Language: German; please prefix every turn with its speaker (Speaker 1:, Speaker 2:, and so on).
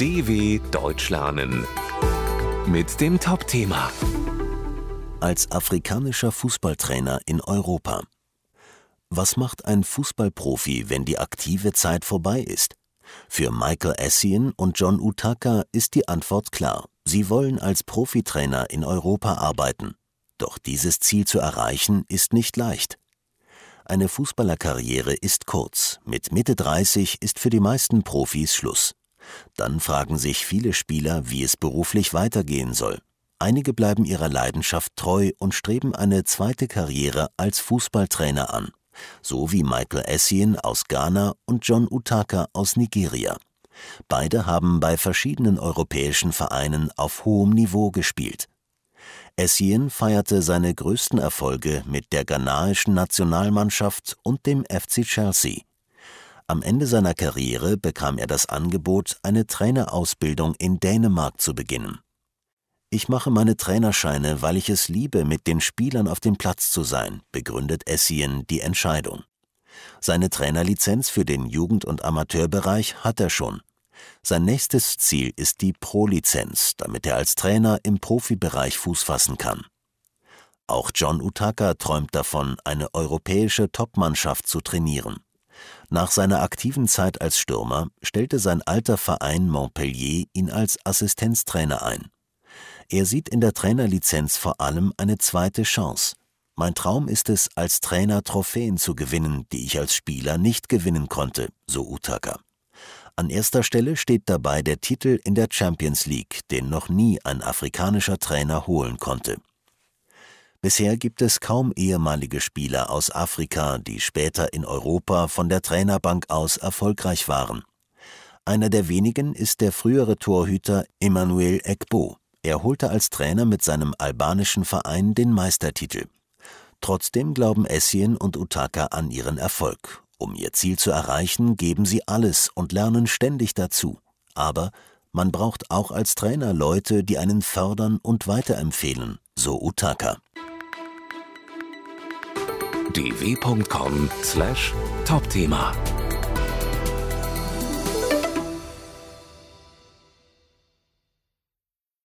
Speaker 1: DW Deutsch lernen mit dem Top-Thema
Speaker 2: Als afrikanischer Fußballtrainer in Europa. Was macht ein Fußballprofi, wenn die aktive Zeit vorbei ist? Für Michael Essien und John Utaka ist die Antwort klar. Sie wollen als Profitrainer in Europa arbeiten. Doch dieses Ziel zu erreichen ist nicht leicht. Eine Fußballerkarriere ist kurz. Mit Mitte 30 ist für die meisten Profis Schluss. Dann fragen sich viele Spieler, wie es beruflich weitergehen soll. Einige bleiben ihrer Leidenschaft treu und streben eine zweite Karriere als Fußballtrainer an, so wie Michael Essien aus Ghana und John Utaka aus Nigeria. Beide haben bei verschiedenen europäischen Vereinen auf hohem Niveau gespielt. Essien feierte seine größten Erfolge mit der ghanaischen Nationalmannschaft und dem FC Chelsea. Am Ende seiner Karriere bekam er das Angebot, eine Trainerausbildung in Dänemark zu beginnen. Ich mache meine Trainerscheine, weil ich es liebe, mit den Spielern auf dem Platz zu sein, begründet Essien die Entscheidung. Seine Trainerlizenz für den Jugend- und Amateurbereich hat er schon. Sein nächstes Ziel ist die Pro-Lizenz, damit er als Trainer im Profibereich Fuß fassen kann. Auch John Utaka träumt davon, eine europäische Topmannschaft zu trainieren. Nach seiner aktiven Zeit als Stürmer stellte sein alter Verein Montpellier ihn als Assistenztrainer ein. Er sieht in der Trainerlizenz vor allem eine zweite Chance. Mein Traum ist es, als Trainer Trophäen zu gewinnen, die ich als Spieler nicht gewinnen konnte, so Utaka. An erster Stelle steht dabei der Titel in der Champions League, den noch nie ein afrikanischer Trainer holen konnte. Bisher gibt es kaum ehemalige Spieler aus Afrika, die später in Europa von der Trainerbank aus erfolgreich waren. Einer der wenigen ist der frühere Torhüter Emmanuel Ekbo. Er holte als Trainer mit seinem albanischen Verein den Meistertitel. Trotzdem glauben Essien und Utaka an ihren Erfolg um ihr Ziel zu erreichen, geben sie alles und lernen ständig dazu. Aber man braucht auch als Trainer Leute, die einen fördern und weiterempfehlen, so Utaka.
Speaker 1: dw.com/topthema